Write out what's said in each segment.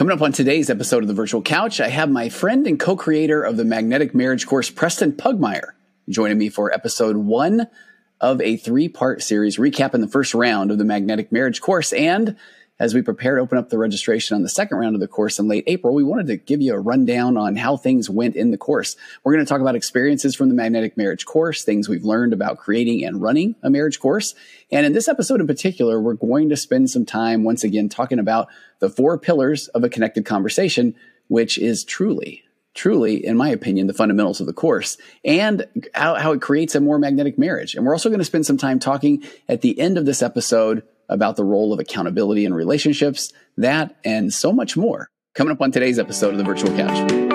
Coming up on today's episode of the Virtual Couch, I have my friend and co creator of the Magnetic Marriage course, Preston Pugmire, joining me for episode one of a three part series recapping the first round of the Magnetic Marriage course. And as we prepare to open up the registration on the second round of the course in late April, we wanted to give you a rundown on how things went in the course. We're going to talk about experiences from the magnetic marriage course, things we've learned about creating and running a marriage course. And in this episode in particular, we're going to spend some time once again talking about the four pillars of a connected conversation, which is truly truly, in my opinion, the fundamentals of the course and how, how, it creates a more magnetic marriage. And we're also going to spend some time talking at the end of this episode about the role of accountability in relationships, that and so much more. Coming up on today's episode of the Virtual Couch.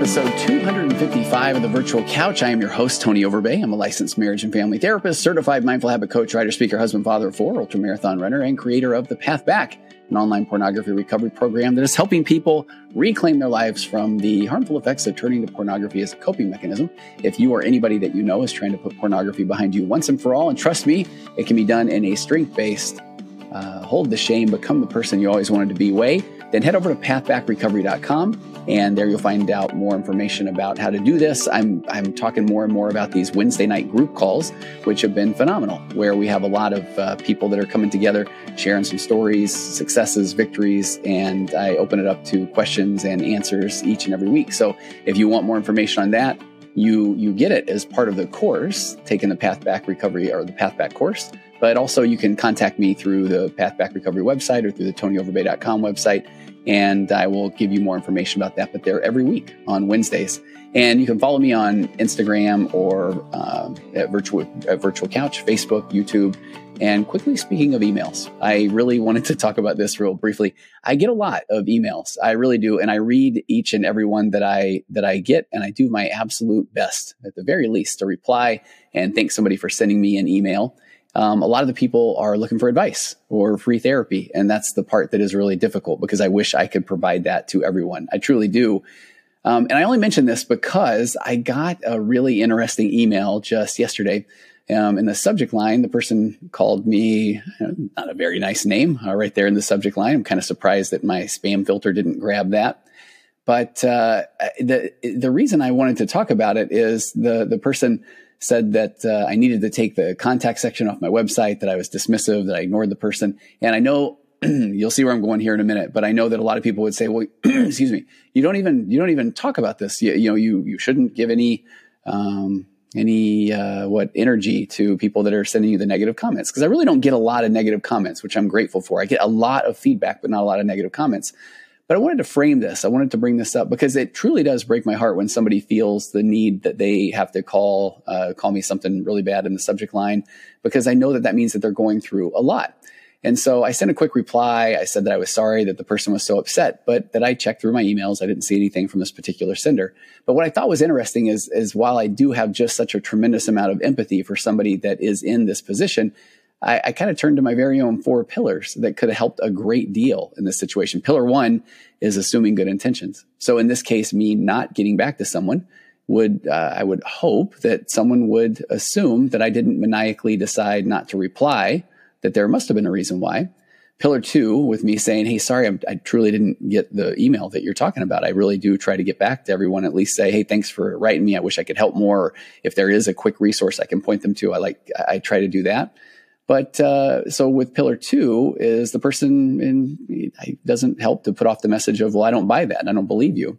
Episode 255 of the Virtual Couch. I am your host, Tony Overbay. I'm a licensed marriage and family therapist, certified mindful habit coach, writer, speaker, husband, father of four, ultra marathon runner, and creator of The Path Back an online pornography recovery program that is helping people reclaim their lives from the harmful effects of turning to pornography as a coping mechanism. If you or anybody that you know is trying to put pornography behind you once and for all, and trust me, it can be done in a strength based, uh, hold the shame, become the person you always wanted to be way, then head over to pathbackrecovery.com and there you'll find out more information about how to do this. I'm, I'm talking more and more about these Wednesday night group calls, which have been phenomenal, where we have a lot of uh, people that are coming together, sharing some stories, successes, victories, and I open it up to questions and answers each and every week. So if you want more information on that, you you get it as part of the course, taking the Path Back Recovery or the Path Back course. But also, you can contact me through the Path Back Recovery website or through the TonyOverbay.com website and I will give you more information about that. But they're every week on Wednesdays, and you can follow me on Instagram or uh, at virtual at Virtual Couch, Facebook, YouTube. And quickly speaking of emails, I really wanted to talk about this real briefly. I get a lot of emails, I really do, and I read each and every one that I that I get, and I do my absolute best, at the very least, to reply and thank somebody for sending me an email um, a lot of the people are looking for advice or free therapy. And that's the part that is really difficult because I wish I could provide that to everyone. I truly do. Um, and I only mention this because I got a really interesting email just yesterday. Um, in the subject line, the person called me not a very nice name uh, right there in the subject line. I'm kind of surprised that my spam filter didn't grab that. But uh, the the reason I wanted to talk about it is the the person said that uh, I needed to take the contact section off my website, that I was dismissive, that I ignored the person. And I know you'll see where I'm going here in a minute, but I know that a lot of people would say, well, excuse me, you don't even, you don't even talk about this. You, you know, you, you shouldn't give any, um, any, uh, what energy to people that are sending you the negative comments. Cause I really don't get a lot of negative comments, which I'm grateful for. I get a lot of feedback, but not a lot of negative comments. But I wanted to frame this. I wanted to bring this up because it truly does break my heart when somebody feels the need that they have to call uh, call me something really bad in the subject line because I know that that means that they're going through a lot. And so I sent a quick reply. I said that I was sorry that the person was so upset, but that I checked through my emails. I didn't see anything from this particular sender. But what I thought was interesting is, is while I do have just such a tremendous amount of empathy for somebody that is in this position, I, I kind of turned to my very own four pillars that could have helped a great deal in this situation. Pillar one is assuming good intentions. So in this case, me not getting back to someone would, uh, I would hope that someone would assume that I didn't maniacally decide not to reply, that there must have been a reason why. Pillar two, with me saying, Hey, sorry, I, I truly didn't get the email that you're talking about. I really do try to get back to everyone, at least say, Hey, thanks for writing me. I wish I could help more. If there is a quick resource I can point them to, I like, I try to do that. But uh, so with pillar two is the person in, doesn't help to put off the message of, well, I don't buy that. I don't believe you.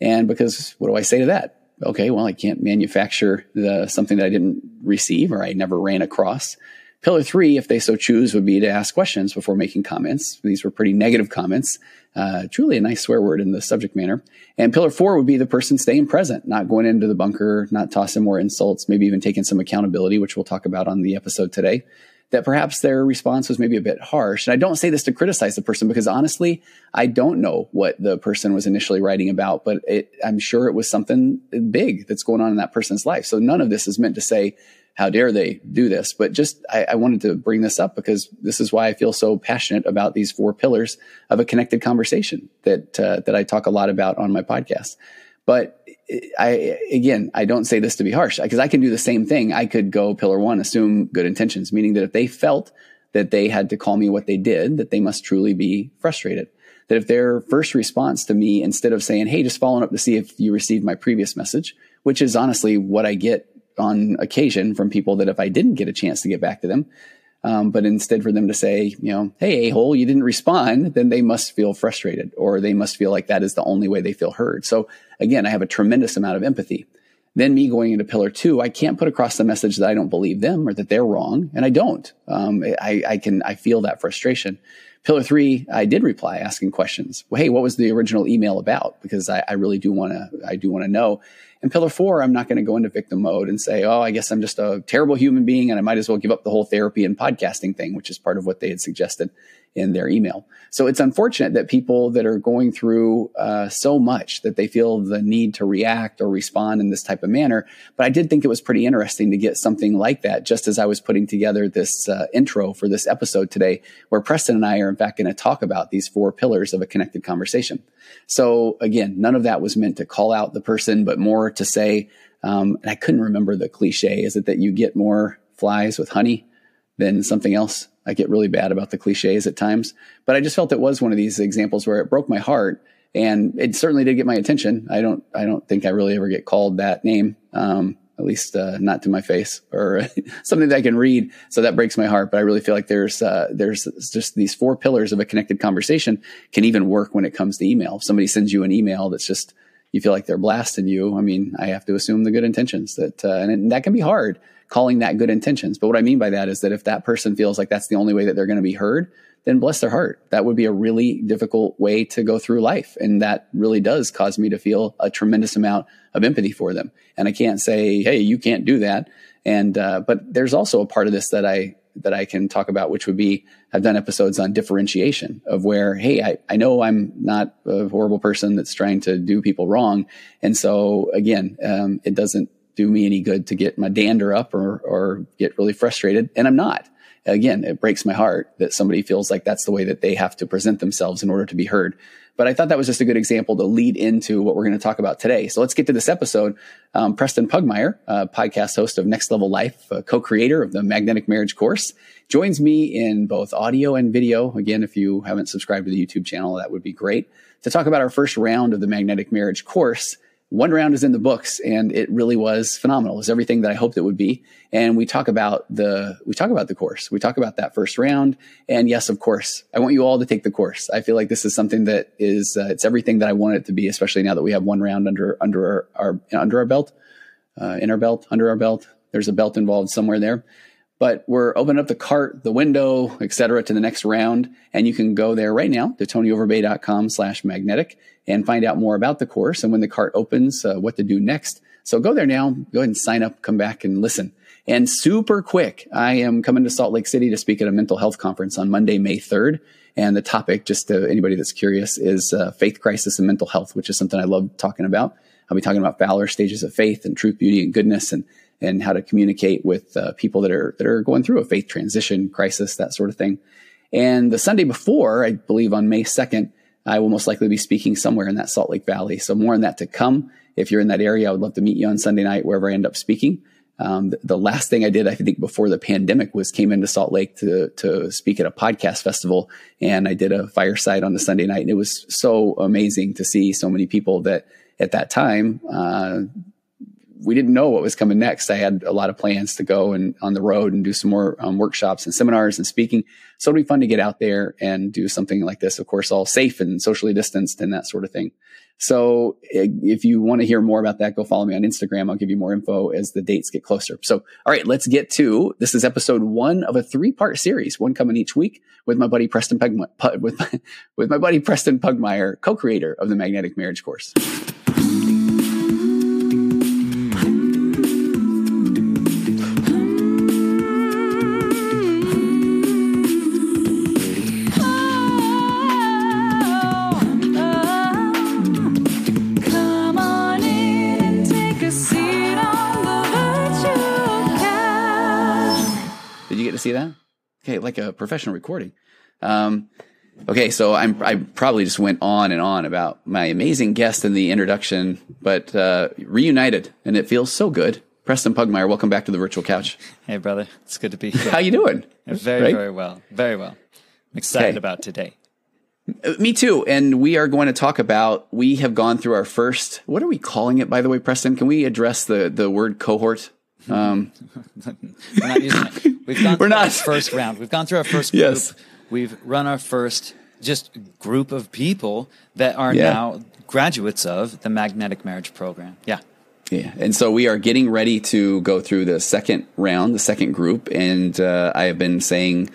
And because what do I say to that? Okay, well, I can't manufacture the, something that I didn't receive or I never ran across. Pillar three, if they so choose, would be to ask questions before making comments. These were pretty negative comments. Uh, truly a nice swear word in the subject matter. And pillar four would be the person staying present, not going into the bunker, not tossing more insults, maybe even taking some accountability, which we'll talk about on the episode today that perhaps their response was maybe a bit harsh. And I don't say this to criticize the person because honestly, I don't know what the person was initially writing about, but it, I'm sure it was something big that's going on in that person's life. So none of this is meant to say, how dare they do this? But just, I, I wanted to bring this up because this is why I feel so passionate about these four pillars of a connected conversation that, uh, that I talk a lot about on my podcast. But I again, I don't say this to be harsh because I can do the same thing. I could go pillar one, assume good intentions, meaning that if they felt that they had to call me what they did, that they must truly be frustrated. That if their first response to me, instead of saying, Hey, just following up to see if you received my previous message, which is honestly what I get on occasion from people that if I didn't get a chance to get back to them, um, but instead for them to say, you know, hey, a hole, you didn't respond, then they must feel frustrated or they must feel like that is the only way they feel heard. So again, I have a tremendous amount of empathy. Then me going into pillar two, I can't put across the message that I don't believe them or that they're wrong. And I don't. Um, I, I can, I feel that frustration. Pillar three, I did reply asking questions. Well, hey, what was the original email about? Because I, I really do want to, I do want to know. And pillar four, I'm not going to go into victim mode and say, oh, I guess I'm just a terrible human being and I might as well give up the whole therapy and podcasting thing, which is part of what they had suggested in their email. So it's unfortunate that people that are going through uh, so much that they feel the need to react or respond in this type of manner. But I did think it was pretty interesting to get something like that just as I was putting together this uh, intro for this episode today, where Preston and I are in fact going to talk about these four pillars of a connected conversation. So again, none of that was meant to call out the person, but more to say, um, and I couldn't remember the cliche. Is it that you get more flies with honey than something else? I get really bad about the cliches at times, but I just felt it was one of these examples where it broke my heart and it certainly did get my attention. I don't, I don't think I really ever get called that name. Um, at least, uh, not to my face or something that I can read. So that breaks my heart. But I really feel like there's, uh, there's just these four pillars of a connected conversation can even work when it comes to email. If somebody sends you an email that's just, you feel like they're blasting you. I mean, I have to assume the good intentions that, uh, and, and that can be hard calling that good intentions. But what I mean by that is that if that person feels like that's the only way that they're going to be heard, then bless their heart. That would be a really difficult way to go through life. And that really does cause me to feel a tremendous amount of empathy for them. And I can't say, Hey, you can't do that. And, uh, but there's also a part of this that I, that I can talk about, which would be I've done episodes on differentiation of where, hey, I, I know I'm not a horrible person that's trying to do people wrong. And so again, um, it doesn't do me any good to get my dander up or, or get really frustrated. And I'm not. Again, it breaks my heart that somebody feels like that's the way that they have to present themselves in order to be heard. But I thought that was just a good example to lead into what we're going to talk about today. So let's get to this episode. Um, Preston Pugmire, podcast host of Next Level Life, co-creator of the Magnetic Marriage course, joins me in both audio and video. Again, if you haven't subscribed to the YouTube channel, that would be great to talk about our first round of the Magnetic Marriage course one round is in the books and it really was phenomenal. It was everything that I hoped it would be. And we talk about the, we talk about the course. We talk about that first round. And yes, of course, I want you all to take the course. I feel like this is something that is, uh, it's everything that I want it to be, especially now that we have one round under, under our, our under our belt, uh, in our belt, under our belt. There's a belt involved somewhere there but we're opening up the cart, the window, etc., to the next round. And you can go there right now to tonyoverbay.com slash magnetic and find out more about the course and when the cart opens, uh, what to do next. So go there now, go ahead and sign up, come back and listen. And super quick, I am coming to Salt Lake City to speak at a mental health conference on Monday, May 3rd. And the topic, just to anybody that's curious, is uh, faith crisis and mental health, which is something I love talking about. I'll be talking about Fowler stages of faith and truth, beauty, and goodness, and and how to communicate with uh, people that are that are going through a faith transition crisis, that sort of thing. And the Sunday before, I believe on May second, I will most likely be speaking somewhere in that Salt Lake Valley. So more on that to come. If you're in that area, I would love to meet you on Sunday night, wherever I end up speaking. Um, the, last thing I did, I think before the pandemic was came into Salt Lake to, to speak at a podcast festival. And I did a fireside on the Sunday night. And it was so amazing to see so many people that at that time, uh, we didn't know what was coming next. I had a lot of plans to go and on the road and do some more um, workshops and seminars and speaking. So it'd be fun to get out there and do something like this. Of course, all safe and socially distanced and that sort of thing. So if you want to hear more about that, go follow me on Instagram. I'll give you more info as the dates get closer. So, all right, let's get to this is episode one of a three part series, one coming each week with my buddy Preston Pug, with with my buddy Preston Pugmire, co-creator of the Magnetic Marriage Course. See that? Okay, like a professional recording. Um, Okay, so I'm I probably just went on and on about my amazing guest in the introduction, but uh, reunited, and it feels so good. Preston Pugmire, welcome back to the virtual couch. Hey, brother, it's good to be here. How you doing? Very, right? very well, very well. I'm excited okay. about today. Uh, me too. And we are going to talk about. We have gone through our first. What are we calling it, by the way, Preston? Can we address the the word cohort? Um, We're not using it. We've gone we're not. first round. We've gone through our first group. Yes. We've run our first just group of people that are yeah. now graduates of the magnetic marriage program. Yeah. Yeah. And so we are getting ready to go through the second round, the second group. And uh, I have been saying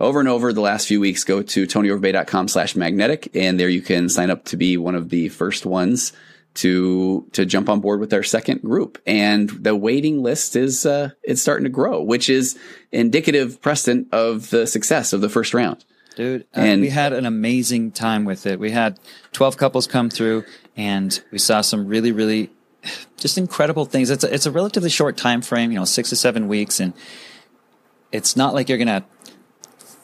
over and over the last few weeks, go to tonyoverbay.com slash magnetic. And there you can sign up to be one of the first ones to to jump on board with our second group. And the waiting list is uh it's starting to grow which is indicative preston of the success of the first round. Dude uh, and we had an amazing time with it. We had 12 couples come through and we saw some really really just incredible things. It's a, it's a relatively short time frame you know 6 to 7 weeks and it's not like you're going to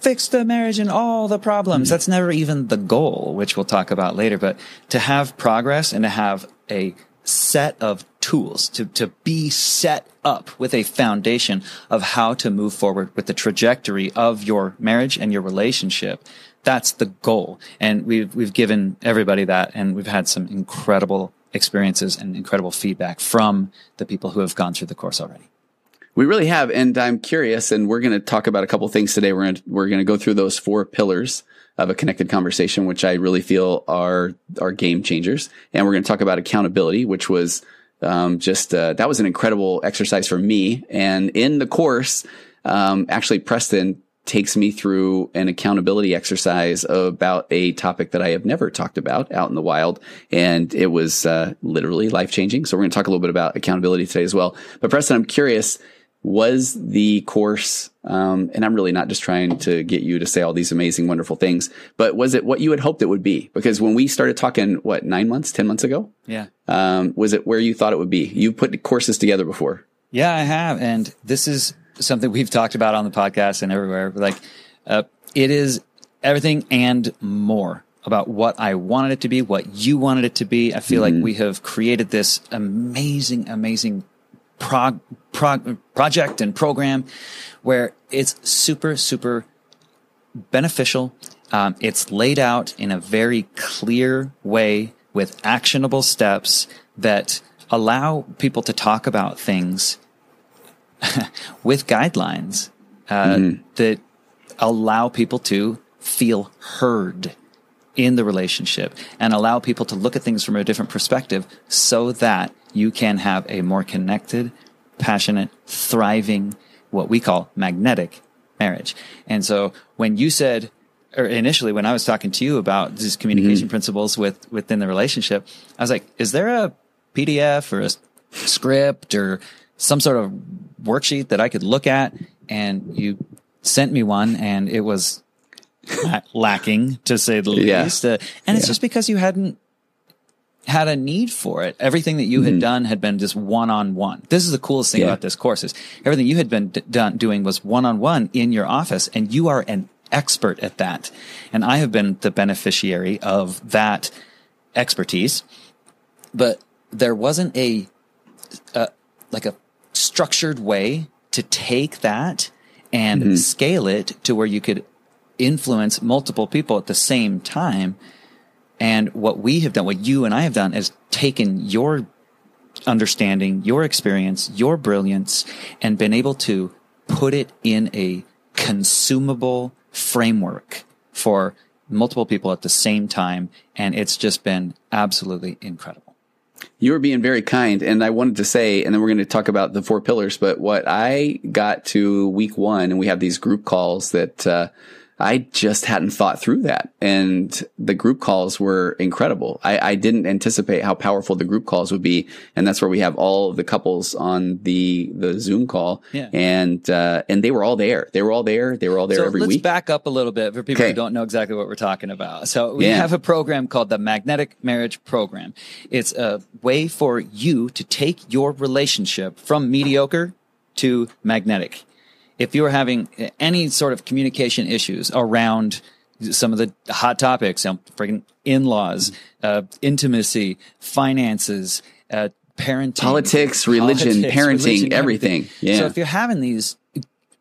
fix the marriage and all the problems. Mm-hmm. That's never even the goal, which we'll talk about later. But to have progress and to have a set of tools to, to be set up with a foundation of how to move forward with the trajectory of your marriage and your relationship. That's the goal. And we've, we've given everybody that and we've had some incredible experiences and incredible feedback from the people who have gone through the course already. We really have, and I'm curious, and we're going to talk about a couple things today. We're going to, we're going to go through those four pillars of a connected conversation, which I really feel are are game changers, and we're going to talk about accountability, which was um, just uh, that was an incredible exercise for me. And in the course, um, actually, Preston takes me through an accountability exercise about a topic that I have never talked about out in the wild. And it was uh, literally life changing. So we're going to talk a little bit about accountability today as well. But Preston, I'm curious was the course, um, and I'm really not just trying to get you to say all these amazing, wonderful things, but was it what you had hoped it would be? Because when we started talking, what, nine months, 10 months ago? Yeah. Um, was it where you thought it would be? You put courses together before. Yeah, I have. And this is something we've talked about on the podcast and everywhere. Like, uh, it is everything and more about what I wanted it to be, what you wanted it to be. I feel mm-hmm. like we have created this amazing, amazing prog, prog, project and program where it's super, super beneficial. Um, it's laid out in a very clear way with actionable steps that allow people to talk about things with guidelines uh, mm-hmm. that allow people to feel heard in the relationship and allow people to look at things from a different perspective so that you can have a more connected, passionate, thriving, what we call magnetic marriage. And so when you said, or initially when I was talking to you about these communication mm-hmm. principles with within the relationship, I was like, is there a PDF or a script or some sort of worksheet that I could look at? And you sent me one and it was lacking to say the yeah. least. Uh, and it's just because you hadn't had a need for it. Everything that you had done had been just one on one. This is the coolest thing yeah. about this course is everything you had been d- done doing was one on one in your office and you are an expert at that. And I have been the beneficiary of that expertise, but there wasn't a, a like a structured way to take that and mm-hmm. scale it to where you could influence multiple people at the same time and what we have done, what you and I have done is taken your understanding, your experience, your brilliance, and been able to put it in a consumable framework for multiple people at the same time. And it's just been absolutely incredible. You were being very kind. And I wanted to say, and then we're going to talk about the four pillars, but what I got to week one, and we have these group calls that, uh, I just hadn't thought through that. And the group calls were incredible. I, I, didn't anticipate how powerful the group calls would be. And that's where we have all of the couples on the, the Zoom call. Yeah. And, uh, and they were all there. They were all there. They were all there so every let's week. Let's back up a little bit for people okay. who don't know exactly what we're talking about. So we yeah. have a program called the Magnetic Marriage Program. It's a way for you to take your relationship from mediocre to magnetic if you are having any sort of communication issues around some of the hot topics, you know, freaking in-laws, uh, intimacy, finances, uh, parenting, Politics, religion, parenting, religion, everything. Yeah. So if you're having these,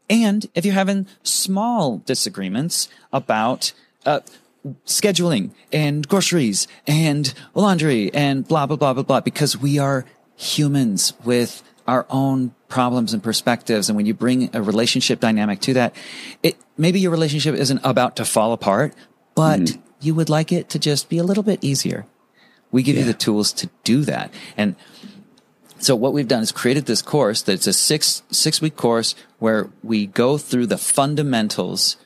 and if you're having small disagreements about uh, scheduling and groceries and laundry and blah blah blah blah blah, because we are humans with our own problems and perspectives. And when you bring a relationship dynamic to that, it maybe your relationship isn't about to fall apart, but Mm-hmm. you would like it to just be a little bit easier. We give you the tools to do that. And so what we've done is created this course that's a six six week course where we go through the fundamentals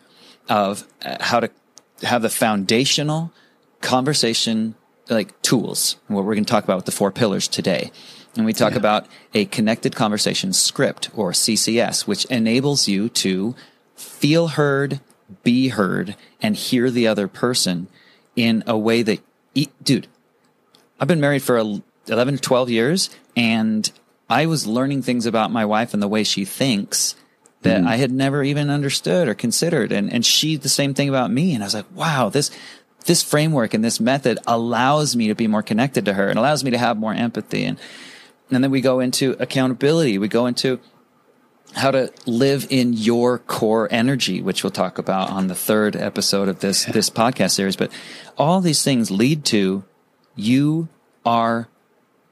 of uh, how to have the foundational conversation like tools what we're going to talk about with the four pillars today and we talk Yeah. about a connected conversation script or ccs which enables you to feel heard be heard and hear the other person in a way that e- dude I've been married for 11 to 12 years and I was learning things about my wife and the way she thinks that mm-hmm. I had never even understood or considered. And, and she, the same thing about me. And I was like, wow, this, this framework and this method allows me to be more connected to her and allows me to have more empathy. And, and then we go into accountability. We go into how to live in your core energy, which we'll talk about on the third episode of this, this podcast series. But all these things lead to you are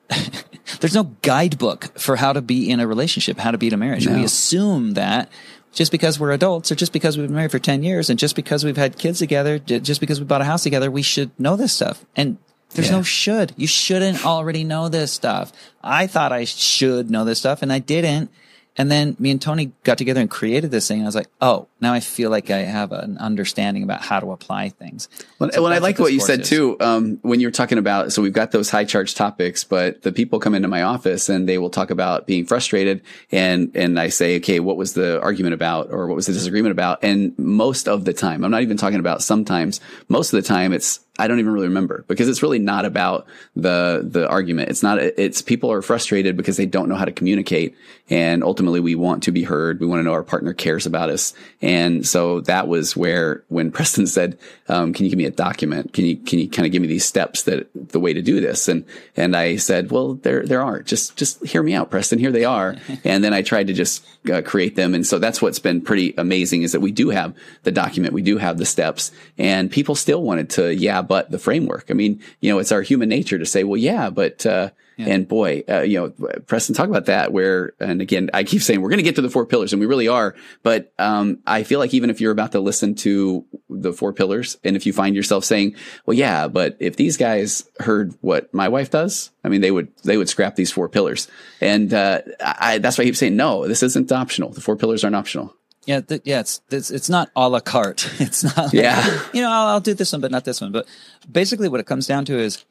there's no guidebook for how to be in a relationship, how to be in a marriage. No. We assume that just because we're adults or just because we've been married for 10 years and just because we've had kids together, just because we bought a house together, we should know this stuff. And there's Yeah. no should. You shouldn't already know this stuff. I thought I should know this stuff and I didn't. And then me and Tony got together and created this thing. And I was like, oh, now I feel like I have an understanding about how to apply things. Well, So well, I like this what you said is. too. Um, when you're talking about, so we've got those high charge topics, but the people come into my office and they will talk about being frustrated, and and I say, okay, what was the argument about, or what was the disagreement about? And most of the time, I'm not even talking about sometimes. Most of the time, it's I don't even really remember because it's really not about the the argument. It's not. It's people are frustrated because they don't know how to communicate, and ultimately, we want to be heard. We want to know our partner cares about us, and so that was where when Preston said, um, "Can you give me a document? Can you can you kind of give me these steps that the way to do this?" and and I said, "Well, there there are. Just just hear me out, Preston. Here they are." and then I tried to just uh, create them, and so that's what's been pretty amazing is that we do have the document, we do have the steps, and people still wanted to, yeah, but the framework. I mean, you know, it's our human nature to say, well, yeah, but. Uh, and boy, uh, you know, Preston, talk about that. Where, and again, I keep saying we're going to get to the four pillars, and we really are. But um, I feel like even if you're about to listen to the four pillars, and if you find yourself saying, "Well, yeah, but if these guys heard what my wife does, I mean, they would they would scrap these four pillars." And uh, I, that's why I keep saying, "No, this isn't optional. The four pillars aren't optional." Yeah, th- yeah, it's, it's it's not a la carte. It's not. like, Yeah. you know, I'll, I'll do this one, but not this one. But basically, what it comes down to is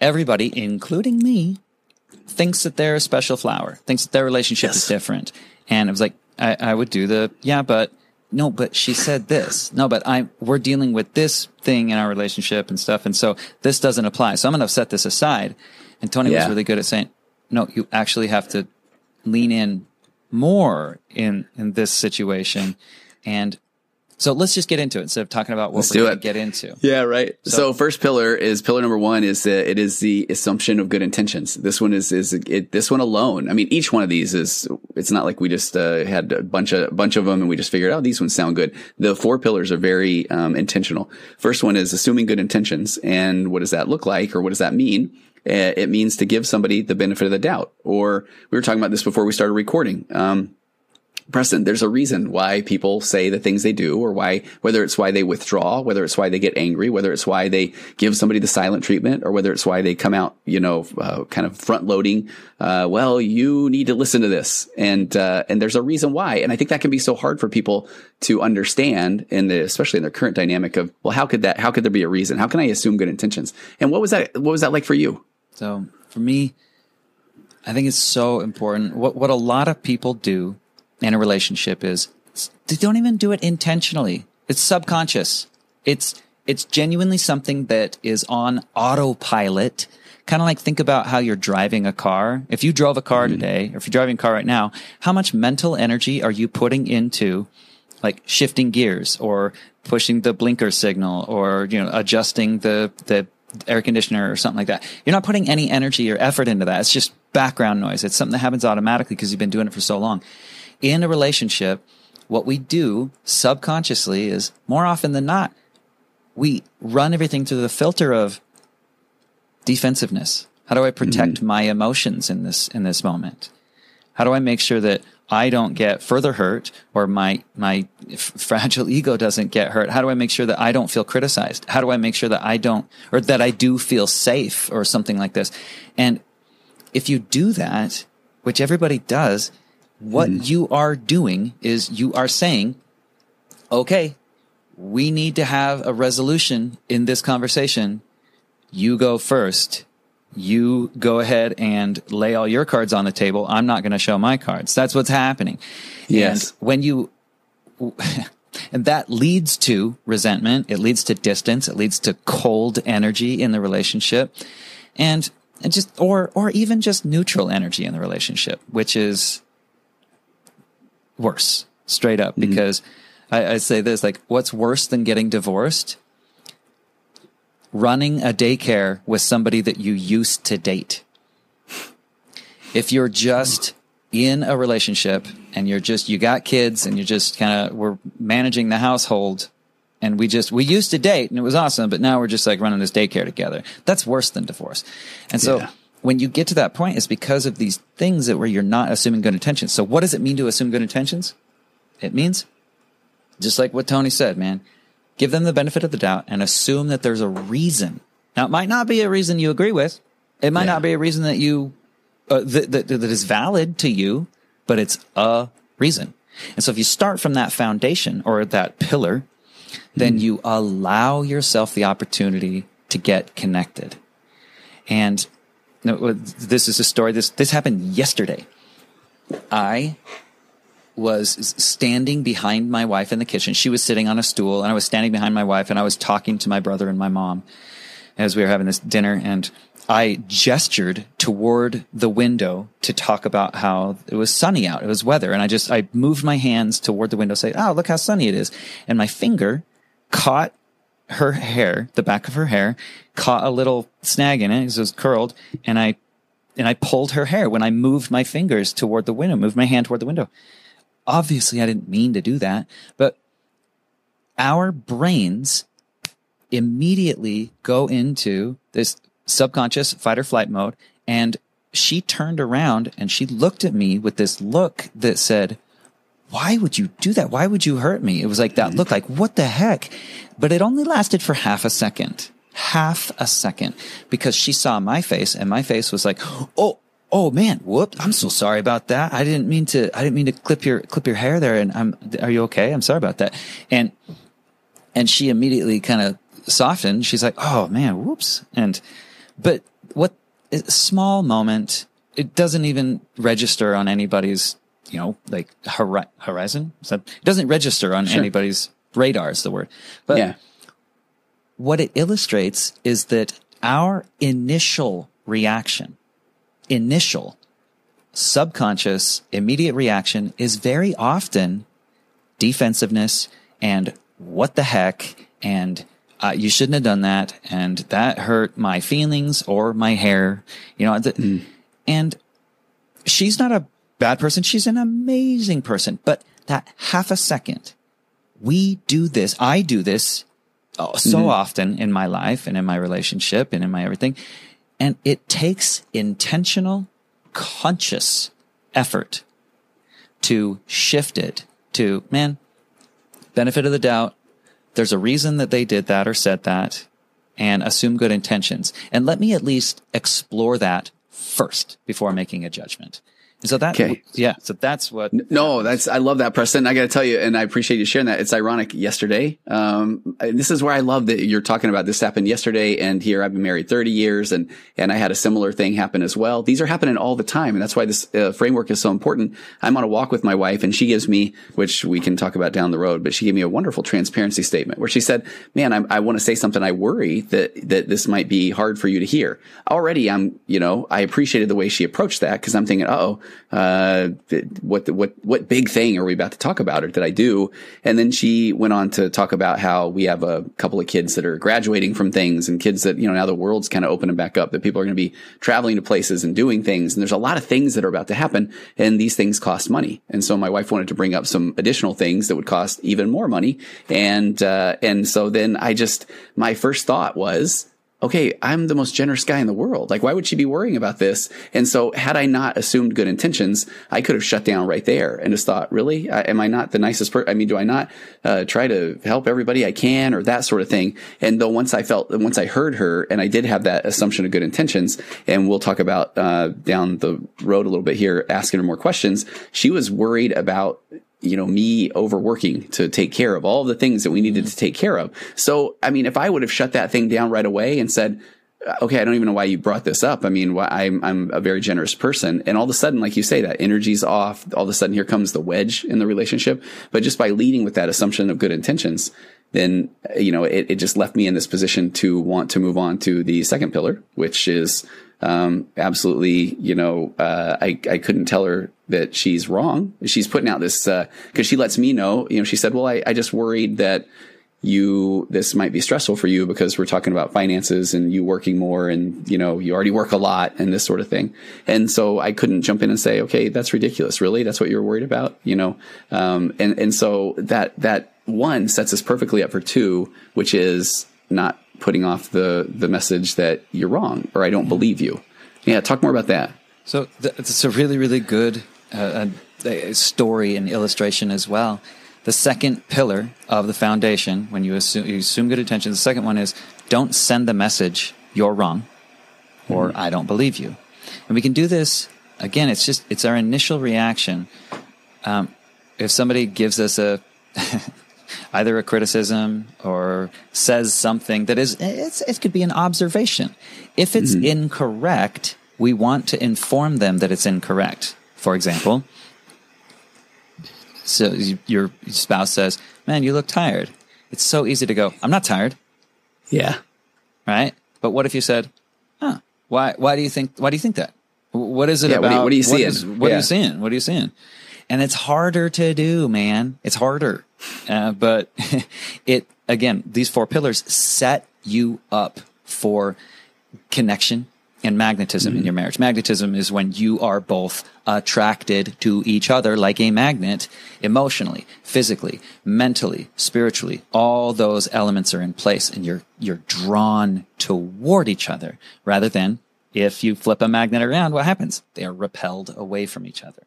everybody, including me, thinks that they're a special flower. Thinks that their relationship Yes. is different. And it was like, I, I would do the yeah, but no, but she said this. No, but I we're dealing with this thing in our relationship and stuff, and so this doesn't apply. So I'm going to set this aside. And Tony was really good at saying, no, you actually have to lean in more in in this situation and so let's just get into it instead of talking about what Let's we're going to get into Yeah, right. So, So- first pillar is pillar number one is that it is the assumption of good intentions. This one is is it, this one alone. I mean, each one of these is. It's not like we just uh, had a bunch of bunch of them and we just figured, oh, these ones sound good. The four pillars are very um, intentional. First one is assuming good intentions, and what does that look like, or what does that mean? Uh, It means to give somebody the benefit of the doubt. Or we were talking about this before we started recording. Um, Preston, there's a reason why people say the things they do, or why, whether it's why they withdraw, whether it's why they get angry, whether it's why they give somebody the silent treatment, or whether it's why they come out, you know, uh, kind of front loading. Uh, well, you need to listen to this, and uh, and there's a reason why, and I think that can be so hard for people to understand, in the especially in their current dynamic of, well, how could that, how could there be a reason? How can I assume good intentions? And what was that? What was that like for you? So for me i think it's so important. What what a lot of people do in a relationship is they don't even do it intentionally. It's subconscious. It's it's genuinely something that is on autopilot. Kind of like think about how you're driving a car. If you drove a car mm-hmm. today or if you're driving a car right now how much mental energy are you putting into like shifting gears or pushing the blinker signal or, you know, adjusting the, the air conditioner or something like that. You're not putting any energy or effort into that. It's just background noise. It's something that happens automatically because you've been doing it for so long. In a relationship, what we do subconsciously is more often than not, we run everything through the filter of defensiveness. How do I protect mm-hmm. my emotions in this in this moment? How do I make sure that I don't get further hurt or my my fragile ego doesn't get hurt? How do I make sure that I don't feel criticized? How do I make sure that I don't or that I do feel safe or something like this? And if you do that, which everybody does, what mm-hmm. you are doing is you are saying, okay, we need to have a resolution in this conversation. You go first you go ahead and lay all your cards on the table. I'm not going to show my cards. That's what's happening. Yes. And when you, and that leads to resentment. It leads to distance. It leads to cold energy in the relationship and, and just, or, or even just neutral energy in the relationship, which is worse straight up mm-hmm. because I, I say this, like what's worse than getting divorced running a daycare with somebody that you used to date. If you're just in a relationship and you're just, you got kids and you're just kind of, we're managing the household and we just, we used to date and it was awesome, but now we're just like running this daycare together. That's worse than divorce. And so yeah. when you get to that point, it's because of these things that where you're not assuming good intentions. So what does it mean to assume good intentions? It means just like what Tony said, man, give them the benefit of the doubt and assume that there's a reason. Now, it might not be a reason you agree with. It might yeah. not be a reason that you, uh, that, that, that is valid to you, but it's a reason. And so if you start from that foundation or that pillar, then mm. you allow yourself the opportunity to get connected. And this is a story. This, this happened yesterday. I was standing behind my wife in the kitchen. She was sitting on a stool and I was standing behind my wife and I was talking to my brother and my mom as we were having this dinner and I gestured toward the window to talk about how it was sunny out. It was weather. And I just, I moved my hands toward the window, say, Oh, look how sunny it is. And my finger caught her hair, the back of her hair, caught a little snag in it. because It was curled. And I, and I pulled her hair when I moved my fingers toward the window, moved my hand toward the window obviously I didn't mean to do that, but our brains immediately go into this subconscious fight or flight mode. And she turned around and she looked at me with this look that said, why would you do that? Why would you hurt me? It was like that look like, what the heck? But it only lasted for half a second. Half a second because she saw my face and my face was like, Oh, oh man, whoop! I'm so sorry about that. I didn't mean to. I didn't mean to clip your clip your hair there. And I'm. Are you okay? I'm sorry about that. And and she immediately kind of softened. She's like, oh man, whoops. And but what small moment? It doesn't even register on anybody's you know like hori- horizon. So it doesn't register on sure. anybody's radar. Is the word. But yeah. what it illustrates is that our initial reaction initial subconscious immediate reaction is very often defensiveness and what the heck and uh, you shouldn't have done that and that hurt my feelings or my hair you know the, mm. and she's not a bad person she's an amazing person but that half a second we do this i do this oh, so mm-hmm. often in my life and in my relationship and in my everything and it takes intentional, conscious effort to shift it to, man, benefit of the doubt. There's a reason that they did that or said that and assume good intentions. And let me at least explore that first before making a judgment. So that, okay. yeah. So that's what. No, that's, I love that, Preston. I got to tell you, and I appreciate you sharing that. It's ironic yesterday. Um, this is where I love that you're talking about this happened yesterday. And here I've been married 30 years and, and I had a similar thing happen as well. These are happening all the time. And that's why this uh, framework is so important. I'm on a walk with my wife and she gives me, which we can talk about down the road, but she gave me a wonderful transparency statement where she said, man, I, I want to say something. I worry that, that this might be hard for you to hear. Already I'm, you know, I appreciated the way she approached that because I'm thinking, oh, uh, what, what, what big thing are we about to talk about or did I do? And then she went on to talk about how we have a couple of kids that are graduating from things and kids that, you know, now the world's kind of opening back up, that people are going to be traveling to places and doing things. And there's a lot of things that are about to happen and these things cost money. And so my wife wanted to bring up some additional things that would cost even more money. And, uh, and so then I just, my first thought was, okay, I'm the most generous guy in the world. Like, why would she be worrying about this? And so, had I not assumed good intentions, I could have shut down right there and just thought, really, I, am I not the nicest person? I mean, do I not uh, try to help everybody I can or that sort of thing? And though once I felt, once I heard her, and I did have that assumption of good intentions, and we'll talk about uh, down the road a little bit here, asking her more questions, she was worried about you know, me overworking to take care of all the things that we needed to take care of. So, I mean, if I would have shut that thing down right away and said, uh, okay, I don't even know why you brought this up. I mean, I'm, I'm a very generous person. And all of a sudden, like you say, that energy's off. All of a sudden, here comes the wedge in the relationship. But just by leading with that assumption of good intentions, then, you know, it, it just left me in this position to want to move on to the second pillar, which is, um, absolutely, you know, uh, I, I couldn't tell her that she's wrong. She's putting out this, uh, cause she lets me know, you know, she said, well, I, I just worried that you, this might be stressful for you because we're talking about finances and you working more and, you know, you already work a lot and this sort of thing. And so I couldn't jump in and say, okay, that's ridiculous. Really? That's what you're worried about? You know? Um, and, and so that, that one sets us perfectly up for two, which is not putting off the the message that you're wrong or I don't believe you. Yeah, talk more about that. So th- it's a really really good uh, story and illustration as well. The second pillar of the foundation, when you assume, you assume good intention, the second one is don't send the message you're wrong or mm-hmm. I don't believe you. And we can do this again. It's just it's our initial reaction. Um, if somebody gives us a either a criticism or says something that is it could be an observation. If it's mm-hmm. incorrect, we want to inform them that it's incorrect. For example, so your spouse says, "Man, you look tired." It's so easy to go, "I'm not tired." Yeah. Right? But what if you said, "Huh, why why do you think why do you think that? What is it yeah, about what, do you, what are you seeing? What, what yeah. are you seeing? What are you seeing?" And it's harder to do, man. It's harder. Uh, but it, again, these four pillars set you up for connection and magnetism mm-hmm. in your marriage. Magnetism is when you are both attracted to each other like a magnet emotionally, physically, mentally, spiritually. All those elements are in place and you're, you're drawn toward each other rather than if you flip a magnet around, what happens? They are repelled away from each other.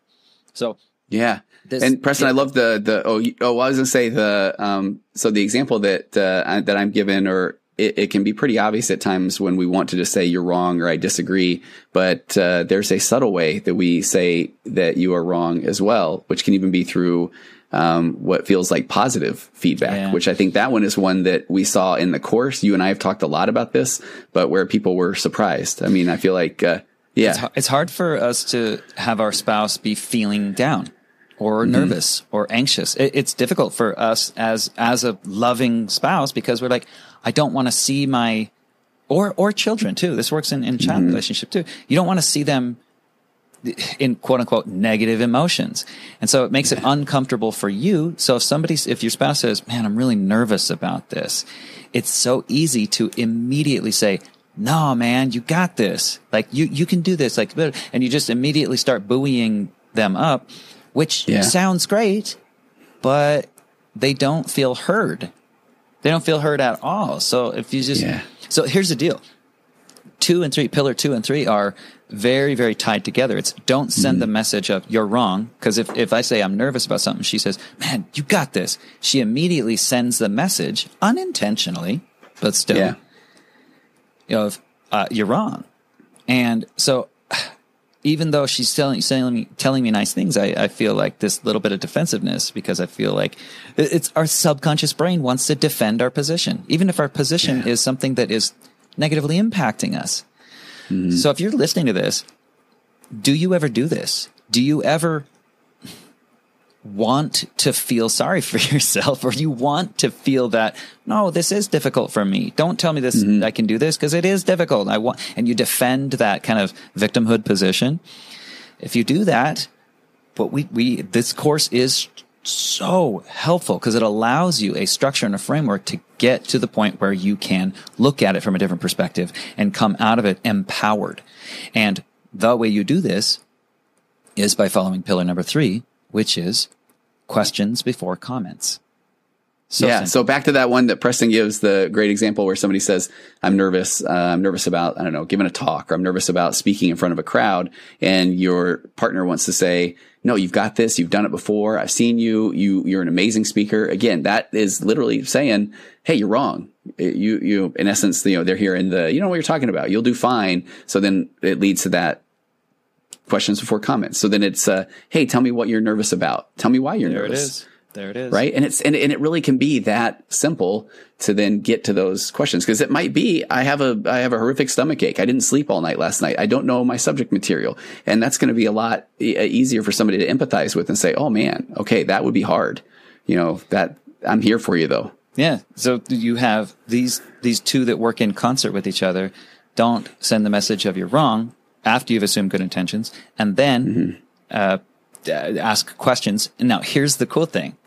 So yeah. This, and Preston, I love the, the, oh, oh, I was going to say the, um, so the example that, uh, that I'm given or it, it, can be pretty obvious at times when we want to just say you're wrong or I disagree, but, uh, there's a subtle way that we say that you are wrong as well, which can even be through, um, what feels like positive feedback, yeah. which I think that one is one that we saw in the course. You and I have talked a lot about this, but where people were surprised. I mean, I feel like, uh, yeah. It's, it's hard for us to have our spouse be feeling down or mm-hmm. nervous or anxious. It, it's difficult for us as as a loving spouse because we're like, I don't want to see my or or children too. This works in, in child mm-hmm. relationship too. You don't want to see them in quote unquote negative emotions. And so it makes it uncomfortable for you. So if somebody, if your spouse says, man, I'm really nervous about this, it's so easy to immediately say, no, man, you got this. Like you, you can do this. Like, and you just immediately start buoying them up which yeah. sounds great, but they don't feel heard. They don't feel heard at all. So if you just, yeah. so here's the deal. Two and three, pillar two and three are very, very tied together. It's don't send mm. the message of you're wrong. Cause if, if I say I'm nervous about something, she says, man, you got this. She immediately sends the message unintentionally, but still, yeah. you know, uh, you're wrong. And so even though she's telling, telling me telling me nice things, I, I feel like this little bit of defensiveness because I feel like it's our subconscious brain wants to defend our position, even if our position yeah. is something that is negatively impacting us. Mm-hmm. So if you're listening to this, do you ever do this? Do you ever want to feel sorry for yourself or you want to feel that no this is difficult for me don't tell me this mm-hmm. i can do this because it is difficult i want and you defend that kind of victimhood position if you do that, but we, we, this course is so helpful because it allows you a structure and a framework to get to the point where you can look at it from a different perspective and come out of it empowered. And the way you do this is by following pillar number three, which is questions before comments. So yeah. Simple. So back to that one that Preston gives the great example where somebody says, I'm nervous. Uh, I'm nervous about, I don't know, giving a talk or I'm nervous about speaking in front of a crowd. And your partner wants to say, no, you've got this. You've done it before. I've seen you. You, you're an amazing speaker. Again, that is literally saying, Hey, you're wrong. You, you, in essence, you know, they're hearing the, you know what you're talking about. You'll do fine. So then it leads to that questions before comments. So then it's, uh, Hey, tell me what you're nervous about. Tell me why you're there nervous. It is. There it is. Right. And it's, and, and it really can be that simple to then get to those questions. Cause it might be, I have a, I have a horrific stomach ache. I didn't sleep all night last night. I don't know my subject material. And that's going to be a lot e- easier for somebody to empathize with and say, Oh man, okay, that would be hard. You know, that I'm here for you though. Yeah. So you have these, these two that work in concert with each other. Don't send the message of you're wrong after you've assumed good intentions and then, mm-hmm. uh, ask questions. And now here's the cool thing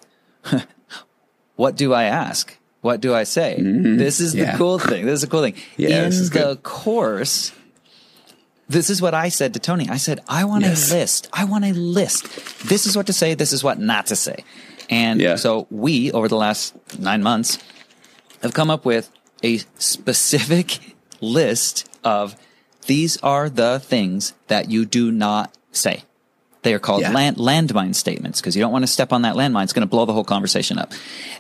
what do I ask? What do I say? Mm-hmm. This is yeah. the cool thing. This is the cool thing. Yeah, In the good. course, this is what I said to Tony. I said, I want yes. a list. I want a list. This is what to say. This is what not to say. And yeah. so we, over the last nine months, have come up with a specific list of these are the things that you do not say. They are called yeah. land, landmine statements because you don't want to step on that landmine. It's going to blow the whole conversation up.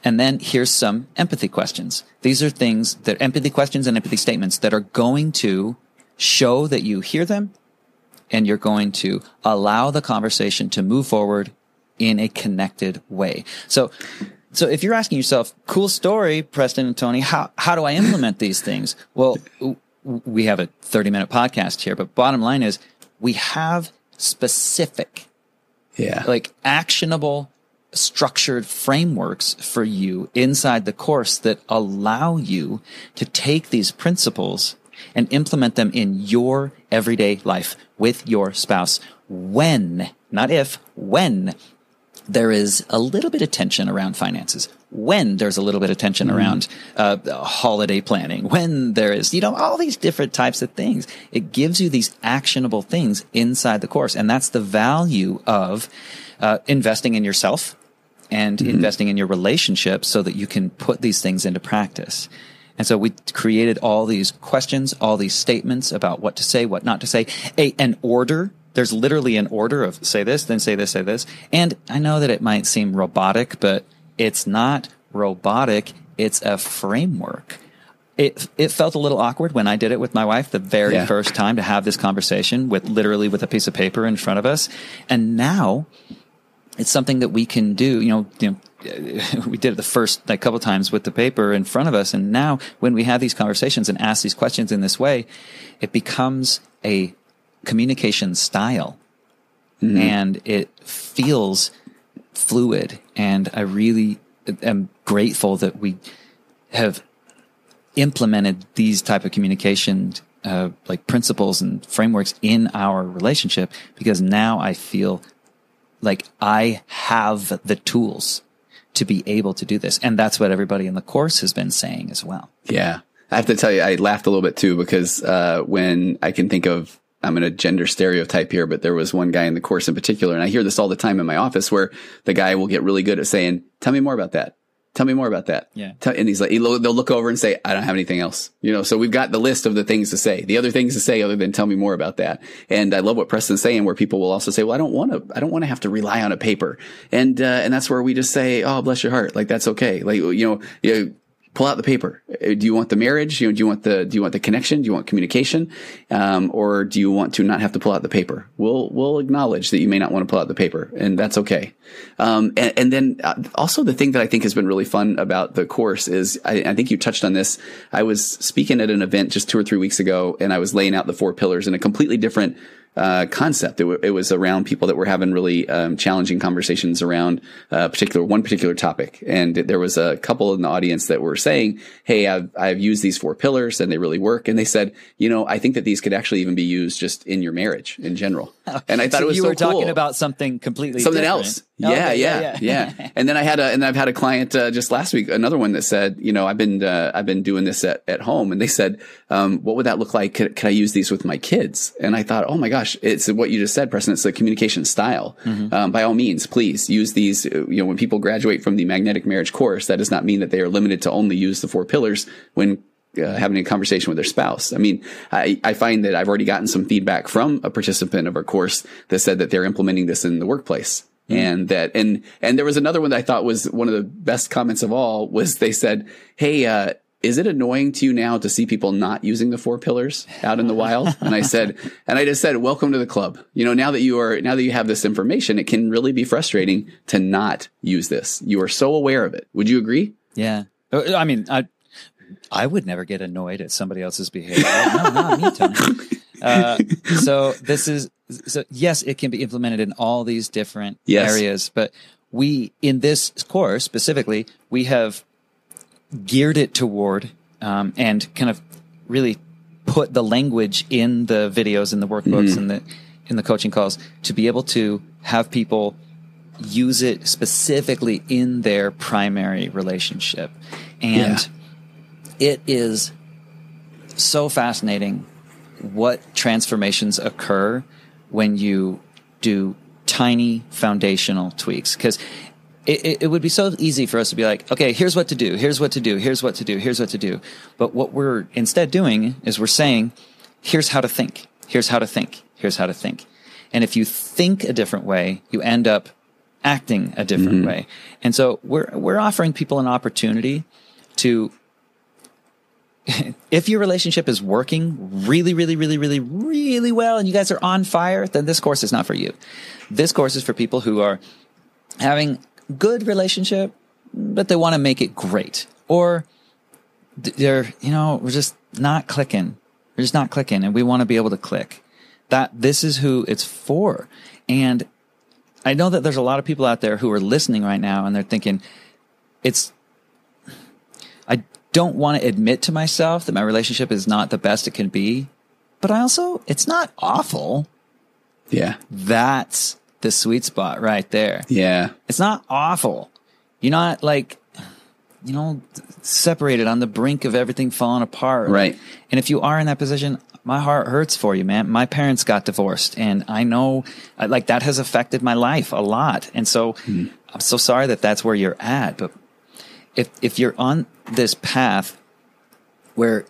And then here's some empathy questions. These are things that empathy questions and empathy statements that are going to show that you hear them and you're going to allow the conversation to move forward in a connected way. So, so if you're asking yourself, cool story, Preston and Tony, how, how do I implement these things? Well, we have a 30 minute podcast here, but bottom line is we have specific, yeah, like actionable, structured frameworks for you inside the course that allow you to take these principles and implement them in your everyday life with your spouse when, not if, when there is a little bit of tension around finances, when there's a little bit of tension mm. around uh, holiday planning, when there is, you know, all these different types of things. It gives you these actionable things inside the course. And that's the value of uh, investing in yourself and mm-hmm. investing in your relationship so that you can put these things into practice. And so we created all these questions, all these statements about what to say, what not to say, a, an order there's literally an order of say this, then say this, say this. And I know that it might seem robotic, but it's not robotic. It's a framework. It, it felt a little awkward when I did it with my wife the very yeah. first time to have this conversation with literally with a piece of paper in front of us. And now it's something that we can do, you know, you know we did it the first like couple times with the paper in front of us and now when we have these conversations and ask these questions in this way it becomes a communication style mm-hmm. and it feels fluid. And I really am grateful that we have implemented these type of communication uh, like principles and frameworks in our relationship because now I feel like I have the tools to be able to do this. And that's what everybody in the course has been saying as well. Yeah. I have to tell you, I laughed a little bit too because uh, when I can think of I'm going to gender stereotype here, but there was one guy in the course in particular, and I hear this all the time in my office where the guy will get really good at saying, "Tell me more about that." Tell me more about that. Yeah. and he's like, they'll look over and say, I don't have anything else. You know, so we've got the list of the things to say, the other things to say other than tell me more about that. And I love what Preston's saying where people will also say, well, I don't want to, I don't want to have to rely on a paper. And, uh, and that's where we just say, oh, bless your heart. Like that's okay. Like, you know, you know pull out the paper. Uh, do you want the marriage? You know, do you want the do you want the connection? Do you want communication, um, or do you want to not have to pull out the paper? We'll we'll acknowledge that you may not want to pull out the paper, and that's okay. Um, and, and, then uh, also the thing that I think has been really fun about the course is I, I, think you touched on this. I was speaking at an event just two or three weeks ago, and I was laying out the four pillars in a completely different uh, concept. It, w- it, was around people that were having really um, challenging conversations around a particular one particular topic, and there was a couple in the audience that were saying, "Hey, I've I've used these four pillars and they really work." And they said, "You know, I think that these could actually even be used just in your marriage in general." And I thought so it was you so were talking about something completely something different. else. Oh, yeah, okay, yeah, yeah, And then I had a, and I've had a client uh, just last week, another one that said, you know, I've been, uh, I've been doing this at, at home, and they said, um, what would that look like? Could, could, I use these with my kids? And I thought, oh my gosh, it's what you just said, Preston. It's a communication style. Mm-hmm. Um, by all means, please use these. Uh, you know, when people graduate from the magnetic marriage course, that does not mean that they are limited to only use the four pillars when uh, having a conversation with their spouse. I mean, I, I find that I've already gotten some feedback from a participant of our course that said that they're implementing this in the workplace. Mm. And that, and, and there was another one that I thought was one of the best comments of all was they said, Hey, uh, is it annoying to you now to see people not using the four pillars out in the wild? And I said, and I just said, welcome to the club. You know, now that you are, now that you have this information, it can really be frustrating to not use this. You are so aware of it. Would you agree? Yeah. Uh, I mean, I, I would never get annoyed at somebody else's behavior. no, not me, Tony. Uh, so this is so yes, it can be implemented in all these different yes. areas, but we in this course specifically we have geared it toward um, and kind of really put the language in the videos in the workbooks mm-hmm. and the in the coaching calls to be able to have people use it specifically in their primary relationship and yeah. it is so fascinating what transformations occur when you do tiny foundational tweaks because it, it, would be so easy for us to be like, okay, here's what to do, here's what to do, here's what to do, here's what to do. But what we're instead doing is we're saying, here's how to think, here's how to think, here's how to think. And if you think a different way, you end up acting a different mm-hmm. way. And so we're we're offering people an opportunity to if your relationship is working really, really, really, really, really well and you guys are on fire, then this course is not for you. This course is for people who are having good relationship, but they want to make it great. Or they're, you know, we're just not clicking. We're just not clicking and we want to be able to click. That this is who it's for. And I know that there's a lot of people out there who are listening right now and they're thinking, it's, I don't want to admit to myself that my relationship is not the best it can be, but I also, it's not awful. Yeah. That's the sweet spot right there. Yeah. It's not awful. You're not like, you know, separated on the brink of everything falling apart. Right. And if you are in that position, my heart hurts for you, man. My parents got divorced and I know like that has affected my life a lot. And so mm. I'm so sorry that that's where you're at. But if, if you're on this path where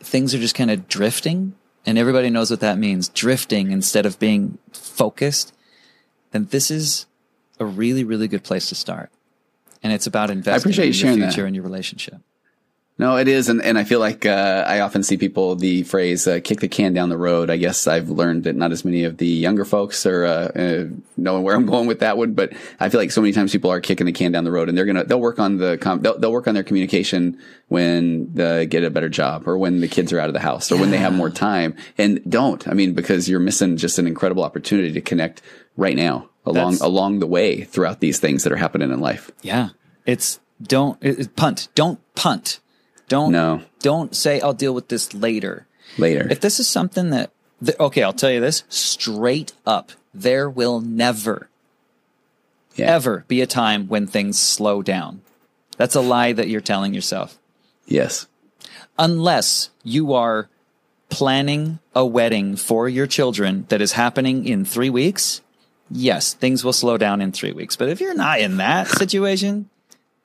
things are just kind of drifting and everybody knows what that means, drifting instead of being focused, then this is a really, really good place to start. And it's about investing I appreciate in your future and your relationship. No, it is, and, and I feel like uh, I often see people the phrase uh, "kick the can down the road." I guess I've learned that not as many of the younger folks are uh, uh, knowing where I'm going with that one, but I feel like so many times people are kicking the can down the road, and they're gonna they'll work on the com- they'll, they'll work on their communication when they get a better job, or when the kids are out of the house, or yeah. when they have more time, and don't. I mean, because you're missing just an incredible opportunity to connect right now along That's, along the way throughout these things that are happening in life. Yeah, it's don't it, punt, don't punt don't no. Don't say I'll deal with this later. Later. If this is something that th- okay, I'll tell you this straight up. There will never yeah. ever be a time when things slow down. That's a lie that you're telling yourself. Yes. Unless you are planning a wedding for your children that is happening in 3 weeks, yes, things will slow down in 3 weeks. But if you're not in that situation,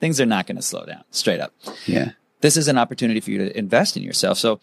things are not going to slow down straight up. Yeah this is an opportunity for you to invest in yourself. So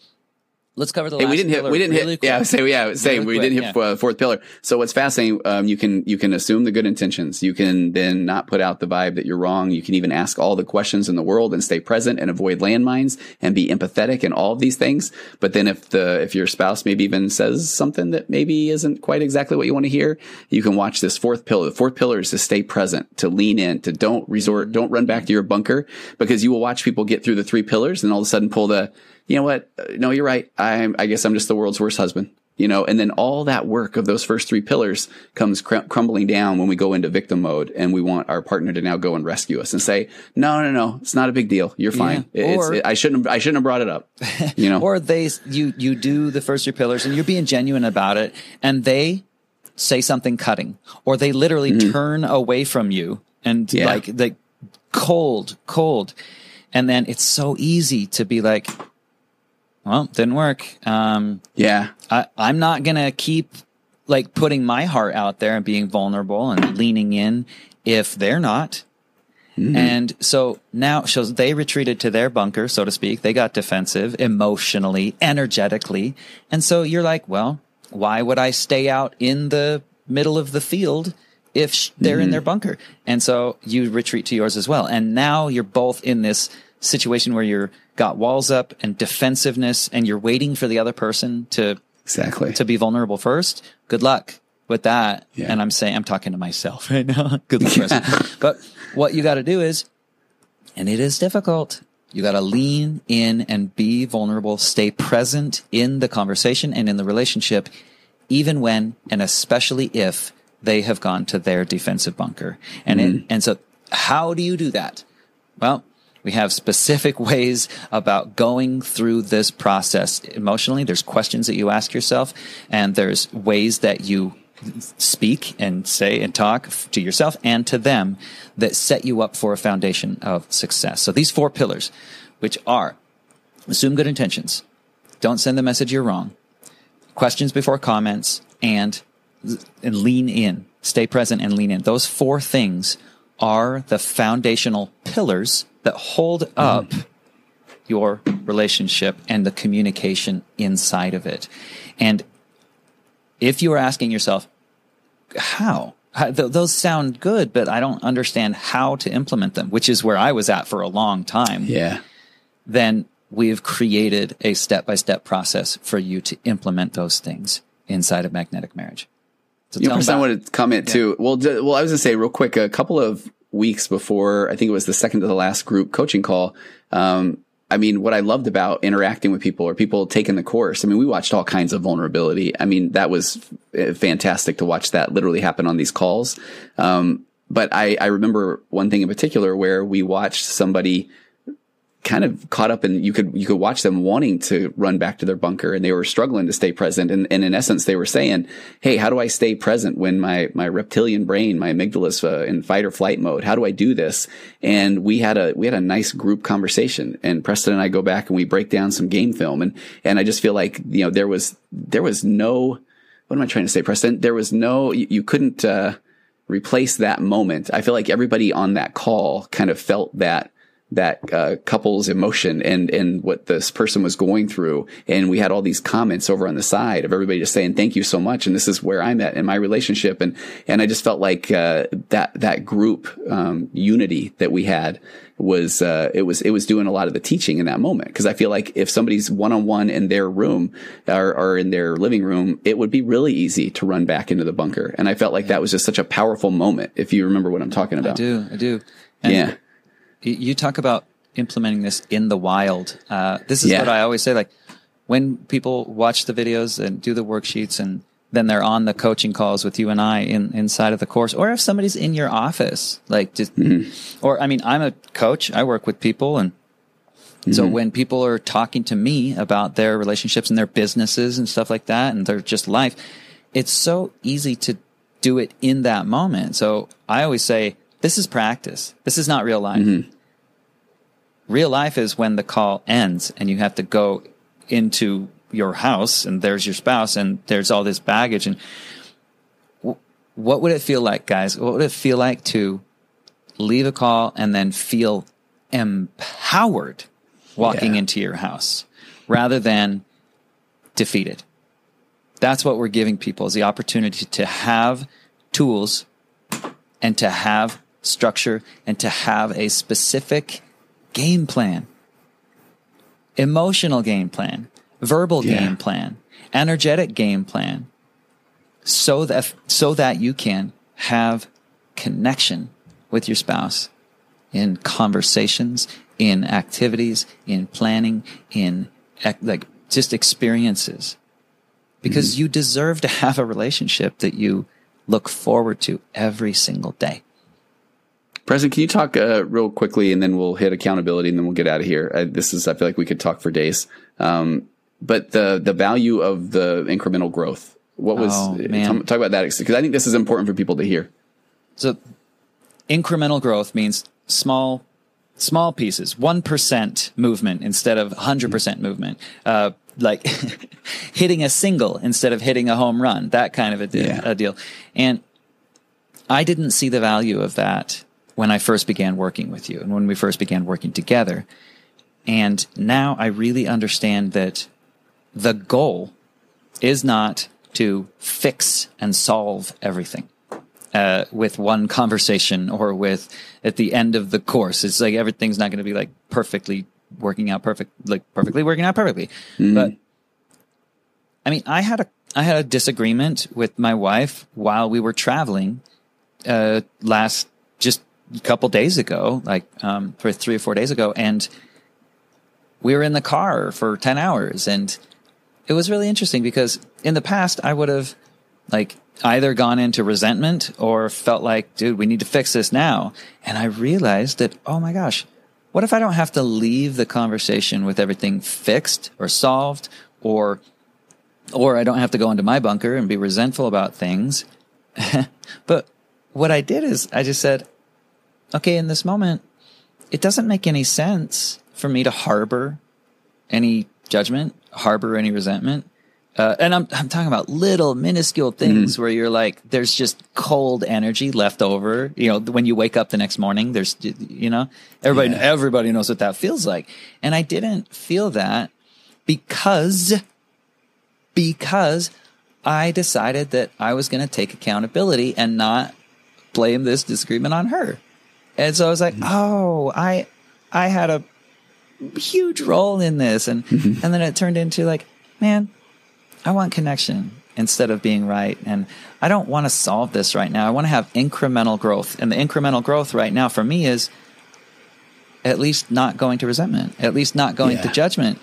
let's cover the. Hey, we didn't hit. We didn't really hit. Quick. Yeah, say yeah, same. Really we quick, didn't hit yeah. uh, fourth pillar. So what's fascinating? Um, you can you can assume the good intentions. You can then not put out the vibe that you're wrong. You can even ask all the questions in the world and stay present and avoid landmines and be empathetic and all of these things. But then if the if your spouse maybe even says something that maybe isn't quite exactly what you want to hear, you can watch this fourth pillar. The fourth pillar is to stay present, to lean in, to don't resort, don't run back to your bunker because you will watch people get through the three pillars and all of a sudden pull the you know what? Uh, no, you're right. I I guess I'm just the world's worst husband. you know, and then all that work of those first three pillars comes cr- crumbling down when we go into victim mode and we want our partner to now go and rescue us and say, no, no, no, it's not a big deal. You're fine. Yeah. Or- it, I shouldn't, I shouldn't have brought it up. You know, or they you you do the first three pillars and you're being genuine about it and they say something cutting or they literally turn away from you and Mm-hmm. Yeah. like they cold cold and then it's so easy to be like well didn't work um yeah, I, I'm not gonna keep like putting my heart out there and being vulnerable and leaning in if they're not. And so now, so they retreated to their bunker, so to speak. They got defensive emotionally, energetically. And so you're like, well, why would I stay out in the middle of the field if sh- they're in their bunker? And so you retreat to yours as well. And now you're both in this situation where you're got walls up and defensiveness and you're waiting for the other person to exactly. to be vulnerable first. Good luck with that. Yeah. And I'm saying, I'm talking to myself right now. Good luck. Russ. But what you got to do is, and it is difficult. You got to lean in and be vulnerable, stay present in the conversation and in the relationship, even when and especially if they have gone to their defensive bunker. And it, mm-hmm. and so how do you do that? Well, we have specific ways about going through this process emotionally. There's questions that you ask yourself, and there's ways that you speak and say and talk to yourself and to them that set you up for a foundation of success. So these four pillars, which are assume good intentions, don't send the message you're wrong, questions before comments, and and lean in, stay present and lean in. Those four things are the foundational pillars that hold up mm. your relationship and the communication inside of it. And if you are asking yourself, how? How- th- those sound good, but I don't understand how to implement them, which is where I was at for a long time yeah. then we've created a step by step process for you to implement those things inside of magnetic marriage. So You know, tell 'em Chris, I about- wanted to comment too. Well, d- well, I was gonna say real quick, a couple of weeks before, I think it was the second to the last group coaching call. Um, I mean, what I loved about interacting with people or people taking the course, I mean, we watched all kinds of vulnerability. I mean, that was uh, fantastic to watch that literally happen on these calls. Um, but I, I remember one thing in particular where we watched somebody kind of caught up and you could you could watch them wanting to run back to their bunker and they were struggling to stay present. And, and in essence they were saying hey how do i stay present when my my reptilian brain my amygdala's uh, in fight or flight mode? How do i do this? And we had a we had a nice group conversation and preston and i go back and we break down some game film. And and i just feel like you know there was there was no what am i trying to say preston? There was no you, you couldn't uh replace that moment. I feel like everybody on that call kind of felt that that uh, couple's emotion and and what this person was going through. And we had all these comments over on the side of everybody just saying thank you so much. And this is where I'm at in my relationship. And and I just felt like uh, that that group um, unity that we had was uh, it was it was doing a lot of the teaching in that moment. Because I feel like if somebody's one on one in their room or, or in their living room it would be really easy to run back into the bunker. And I felt like that was just such a powerful moment if you remember what I'm talking about. I do, I do. And yeah You talk about implementing this in the wild. Uh, this is Yeah. what I always say. Like when people watch the videos and do the worksheets and then they're on the coaching calls with you and I in, inside of the course, or if somebody's in your office, like just, mm-hmm. or I mean, I'm a coach. I work with people and so mm-hmm. when people are talking to me about their relationships and their businesses and stuff like that, and their just life, it's so easy to do it in that moment. So I always say, this is practice. This is not real life. Mm-hmm. Real life is when the call ends and you have to go into your house and there's your spouse and there's all this baggage. And w- what would it feel like, guys? What would it feel like to leave a call and then feel empowered walking Yeah. into your house rather than defeated? That's what we're giving people is the opportunity to have tools and to have structure and to have a specific game plan, emotional game plan, verbal Yeah. game plan, energetic game plan, so that so that you can have connection with your spouse in conversations, in activities, in planning, in like just experiences because Mm-hmm. you deserve to have a relationship that you look forward to every single day. Preston, can you talk uh, real quickly, and then we'll hit accountability, and then we'll get out of here. Uh, this is, I feel like we could talk for days. Um, but the the value of the incremental growth. What was Oh, uh, talk, talk about that because I think this is important for people to hear. So incremental growth means small small pieces, 1% movement instead of 100% movement. Uh, like hitting a single instead of hitting a home run, that kind of a, deal, Yeah. a deal. And I didn't see the value of that when I first began working with you and when we first began working together. And now I really understand that the goal is not to fix and solve everything uh, with one conversation or with at the end of the course. It's like everything's not going to be like perfectly working out perfect, like perfectly working out perfectly. But I mean, I had a I had a disagreement with my wife while we were traveling uh, last just couple days ago, like um, for three or four days ago, and we were in the car for ten hours, and it was really interesting because in the past I would have like either gone into resentment or felt like, dude, we need to fix this now. And I realized that, oh my gosh, what if I don't have to leave the conversation with everything fixed or solved or or I don't have to go into my bunker and be resentful about things. but what I did is I just said, okay, in this moment, it doesn't make any sense for me to harbor any judgment, harbor any resentment. Uh, and I'm, I'm talking about little minuscule things where you're like, there's just cold energy left over. You know, when you wake up the next morning, there's, you know, everybody, Yeah. everybody knows what that feels like. And I didn't feel that because, because I decided that I was going to take accountability and not blame this disagreement on her. And so I was like, oh, I, I had a huge role in this. And, and then it turned into like, man, I want connection instead of being right. And I don't want to solve this right now. I want to have incremental growth. And the incremental growth right now for me is at least not going to resentment, at least not going to judgment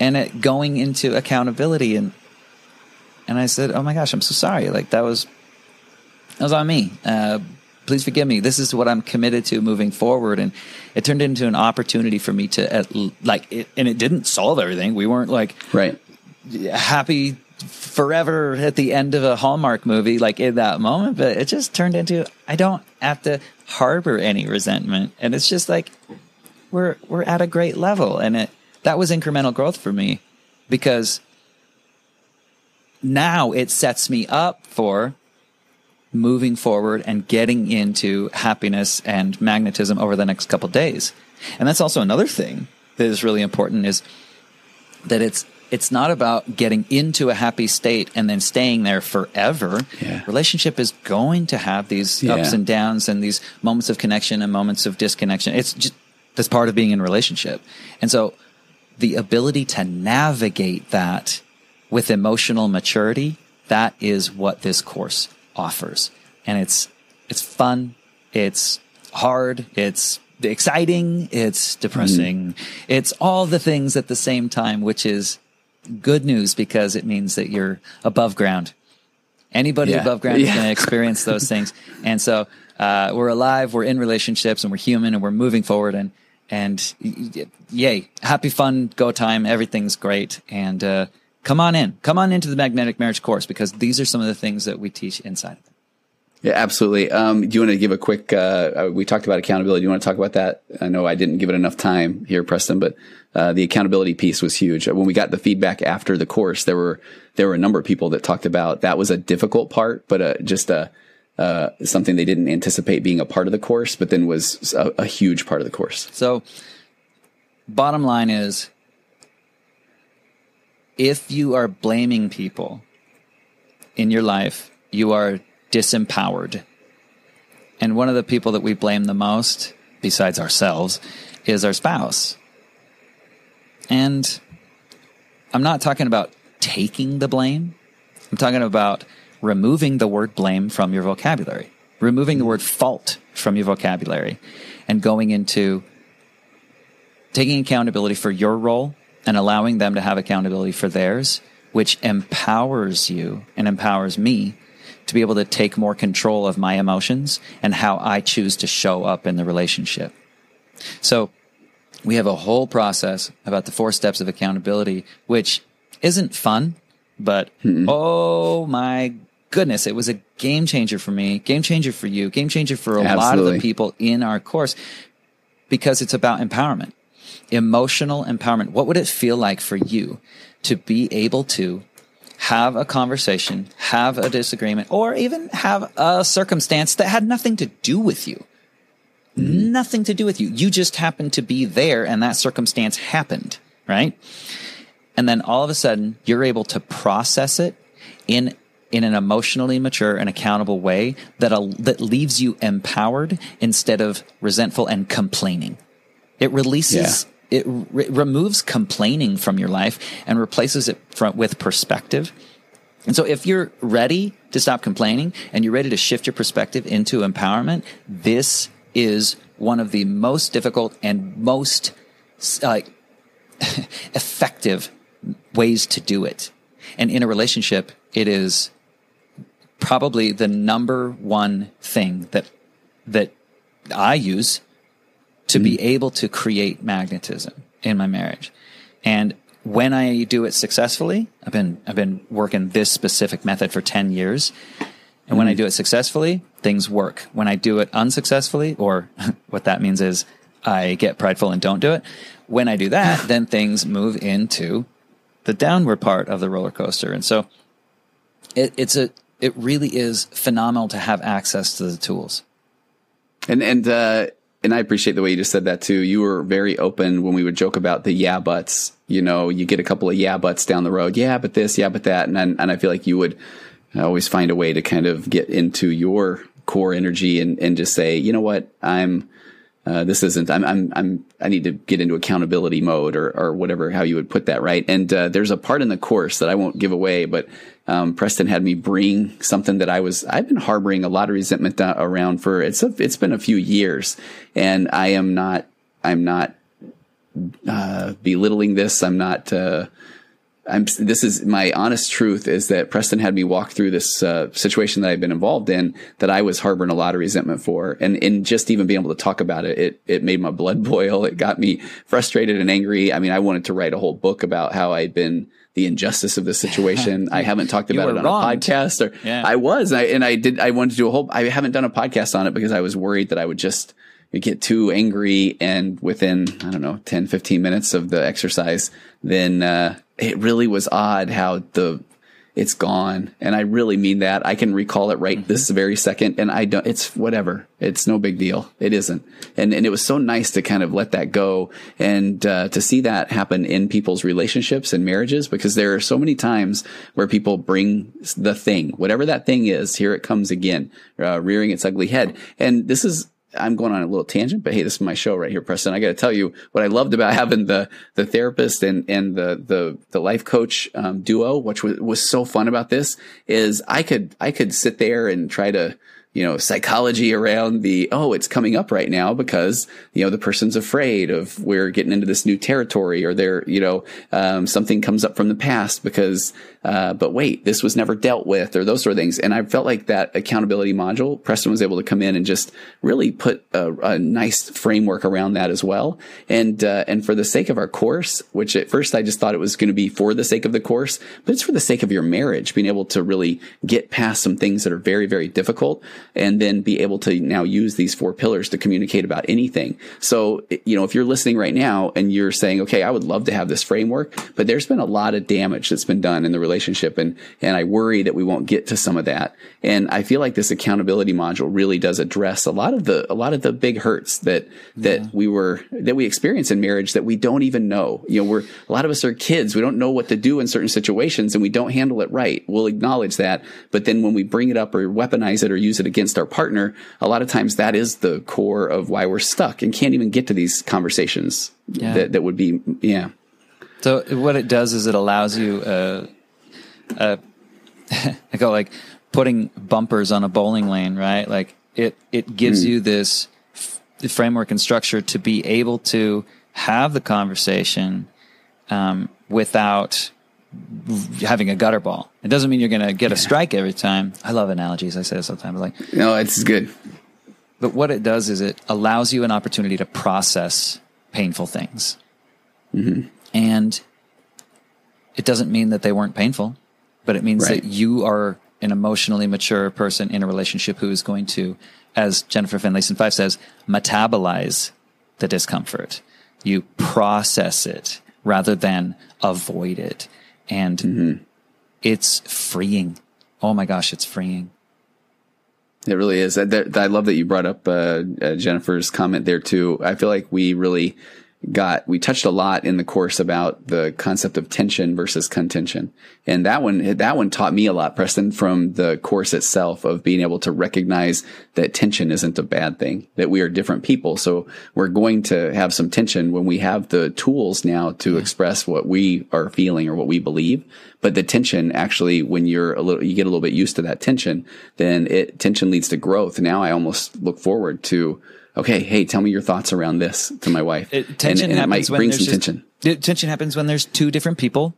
and it going into accountability. And, and I said, Oh my gosh, I'm so sorry. Like that was, that was on me. Uh, please forgive me. This is what I'm committed to moving forward. And it turned into an opportunity for me to at, like, it, and it didn't solve everything. We weren't like, Right. happy forever at the end of a Hallmark movie, like in that moment, but it just turned into I don't have to harbor any resentment. And it's just like we're we're at a great level. And it that was incremental growth for me because now it sets me up for moving forward and getting into happiness and magnetism over the next couple days. And that's also another thing that is really important is that it's it's not about getting into a happy state and then staying there forever. Yeah. Relationship is going to have these Yeah. ups and downs and these moments of connection and moments of disconnection. It's just that's part of being in relationship. And so the ability to navigate that with emotional maturity, that is what this course offers. And it's it's fun, it's hard, it's exciting, it's depressing. It's all the things at the same time, which is good news because it means that you're above ground. Anybody Yeah. above ground is going to experience those things. And so uh, we're alive, we're in relationships, and we're human, and we're moving forward. And and yay, happy, fun, go time. Everything's great. And uh, come on in, come on into the magnetic marriage course because these are some of the things that we teach inside of it. Yeah, absolutely. Um, do you want to give a quick? Uh, uh, we talked about accountability. Do you want to talk about that? I know I didn't give it enough time here, Preston, but uh, the accountability piece was huge. When we got the feedback after the course, there were there were a number of people that talked about that was a difficult part, but uh, just a uh, something they didn't anticipate being a part of the course, but then was a, a huge part of the course. So, bottom line is if you are blaming people in your life, you are disempowered. And one of the people that we blame the most, besides ourselves, is our spouse. And I'm not talking about taking the blame. I'm talking about removing the word blame from your vocabulary, removing the word fault from your vocabulary, and going into taking accountability for your role and allowing them to have accountability for theirs which empowers you and empowers me to be able to take more control of my emotions and how I choose to show up in the relationship. So we have a whole process about the four steps of accountability, which isn't fun, but mm oh my goodness, it was a game changer for me, game changer for you, game changer for a Absolutely. lot of the people in our course because it's about empowerment, emotional empowerment. What would it feel like for you to be able to have a conversation, have a disagreement, or even have a circumstance that had nothing to do with you? Mm-hmm. Nothing to do with you. You just happened to be there and that circumstance happened, right? And then all of a sudden you're able to process it in in an emotionally mature and accountable way that that leaves you empowered instead of resentful and complaining. It releases yeah it re- removes complaining from your life and replaces it from, with perspective. And so if you're ready to stop complaining and you're ready to shift your perspective into empowerment, this is one of the most difficult and most uh, effective ways to do it. And in a relationship, it is probably the number one thing that that I use to mm-hmm. be able to create magnetism in my marriage. And when I do it successfully, I've been I've been working this specific method for 10 years. And mm-hmm. when I mm-hmm. do it successfully, things work. When I do it unsuccessfully, or what that means is I get prideful and don't do it. When I do that, then things move into the downward part of the roller coaster. And so it, it's a it really is phenomenal to have access to the tools. And and uh, and I appreciate the way you just said that too. You were very open when we would joke about the yeah buts. You know, you get a couple of yeah buts down the road. Yeah, but this, yeah, but that, and and I feel like you would always find a way to kind of get into your core energy and and just say, you know what, I'm. Uh, this isn't. I'm. I'm. I'm. I need to get into accountability mode, or or whatever how you would put that, right? And uh, there's a part in the course that I won't give away, but um, Preston had me bring something that I was, I've been harboring a lot of resentment around for, it's a, it's been a few years and I am not, I'm not, uh, belittling this. I'm not, uh, I'm, this is my honest truth is that Preston had me walk through this uh, situation that I've been involved in that I was harboring a lot of resentment for. And, and just even being able to talk about it, it, it made my blood boil. It got me frustrated and angry. I mean, I wanted to write a whole book about how I'd been the injustice of the situation. I haven't talked about it on wronged. a podcast or yeah. I was, I, and I did, I wanted to do a whole, I haven't done a podcast on it because I was worried that I would just get too angry and within, I don't know, 10, 15 minutes of the exercise, then, uh, it really was odd how the, it's gone. And I really mean that. I can recall it right mm-hmm. this very second. And I don't, it's whatever. It's no big deal. It isn't. And, and it was so nice to kind of let that go and, uh, to see that happen in people's relationships and marriages because there are so many times where people bring the thing, whatever that thing is, here it comes again, uh, rearing its ugly head. And this is, I'm going on a little tangent, but hey, this is my show right here, Preston. I got to tell you what I loved about having the the therapist and and the the the life coach um, duo, which was was so fun about this, is I could I could sit there and try to you know, psychology around the, oh, it's coming up right now because, you know, the person's afraid of we're getting into this new territory or they're, you know, um, something comes up from the past because, uh, but wait, this was never dealt with or those sort of things. And I felt like that accountability module, Preston was able to come in and just really put a, a nice framework around that as well. And, uh, and for the sake of our course, which at first I just thought it was going to be for the sake of the course, but it's for the sake of your marriage, being able to really get past some things that are very, very difficult and then be able to now use these four pillars to communicate about anything. So, you know, if you're listening right now and you're saying, okay, I would love to have this framework, but there's been a lot of damage that's been done in the relationship. And, and I worry that we won't get to some of that. And I feel like this accountability module really does address a lot of the, a lot of the big hurts that, that yeah. we were, that we experience in marriage that we don't even know. You know, we're, a lot of us are kids. We don't know what to do in certain situations and we don't handle it right. We'll acknowledge that. But then when we bring it up or weaponize it or use it against against our partner, a lot of times that is the core of why we're stuck and can't even get to these conversations yeah. that, that would be, yeah. So what it does is it allows you, uh, uh, I go like putting bumpers on a bowling lane, right? Like it, it gives mm. you this f- framework and structure to be able to have the conversation, um, without having a gutter ball. It doesn't mean you're going to get a strike every time. I love analogies. I say this sometimes. Like, no, it's good. But what it does is it allows you an opportunity to process painful things. Mm-hmm. And it doesn't mean that they weren't painful, but it means Right. that you are an emotionally mature person in a relationship who is going to, as Jennifer Finlayson-Fife says, metabolize the discomfort. You process it rather than avoid it. And Mm-hmm. it's freeing. Oh my gosh, it's freeing. It really is. I, I love that you brought up uh, uh, Jennifer's comment there too. I feel like we really got we touched a lot in the course about the concept of tension versus contention, and that one that one taught me a lot, Preston, from the course itself of being able to recognize that tension isn't a bad thing. That we are different people, so we're going to have some tension when we have the tools now to express what we are feeling or what we believe. But the tension actually, when you're a little, you get a little bit used to that tension, then it tension leads to growth. Now I almost look forward to, okay, hey, tell me your thoughts around this to my wife. It, tension and, and it happens might when bring there's some just- tension. tension happens when there's two different people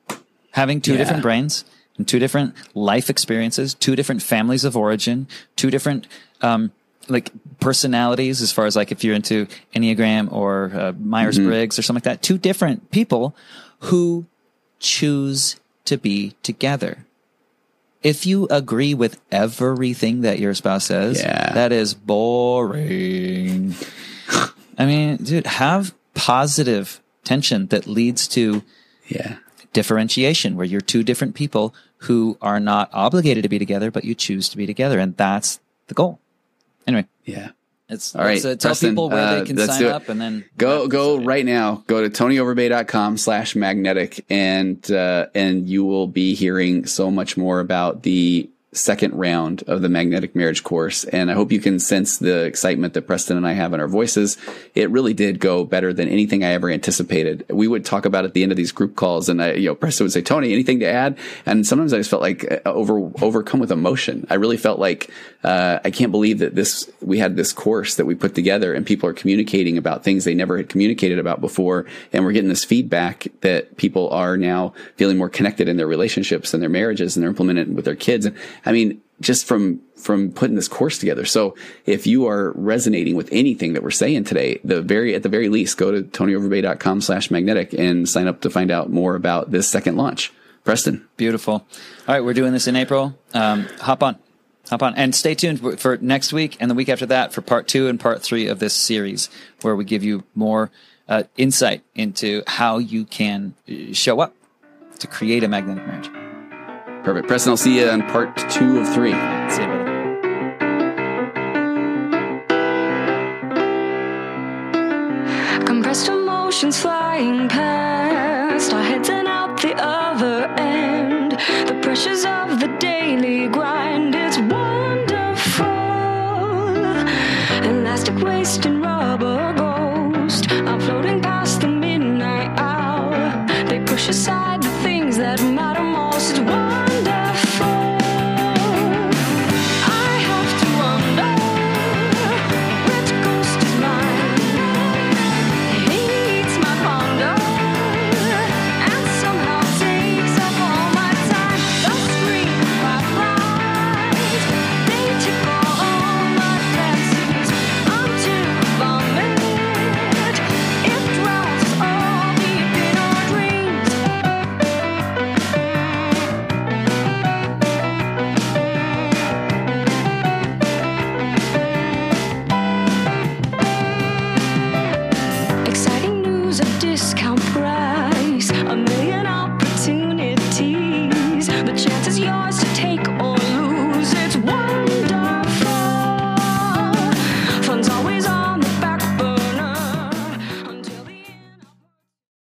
having two Yeah. different brains and two different life experiences, two different families of origin, two different um, like personalities. As far as like if you're into Enneagram or uh, Myers Briggs or something like that, two different people who choose to be together. If you agree with everything that your spouse says, Yeah. that is boring. I mean, dude, have positive tension that leads to Yeah. differentiation where you're two different people who are not obligated to be together, but you choose to be together. And that's the goal. Anyway, Yeah. It's, All right, uh, tell Preston, people where uh, they can sign up and then Go go right now. Go to tonyoverbay.com slash magnetic and uh, and you will be hearing so much more about the second round of the magnetic marriage course. And I hope you can sense the excitement that Preston and I have in our voices. It really did go better than anything I ever anticipated. We would talk about at the end of these group calls and I, you know, Preston would say, Tony, anything to add? And sometimes I just felt like uh, over, overcome with emotion. I really felt like, uh, I can't believe that this, we had this course that we put together and people are communicating about things they never had communicated about before. And we're getting this feedback that people are now feeling more connected in their relationships and their marriages and they're implementing it with their kids. I mean, just from, from putting this course together. So if you are resonating with anything that we're saying today, the very, at the very least, go to tonyoverbay.com slash magnetic and sign up to find out more about this second launch. Preston. Beautiful. All right, we're doing this in April. Um, hop on, hop on, and stay tuned for next week and the week after that for part two and part three of this series, where we give you more uh, insight into how you can uh, show up to create a magnetic marriage. Perfect. Preston, I'll see you on part two of three. See you, brother. Compressed emotions flying past, our heads and out the other end. The pressures of the daily grind, it's wonderful. Elastic waste and rubber ghost are floating past the midnight hour. They push aside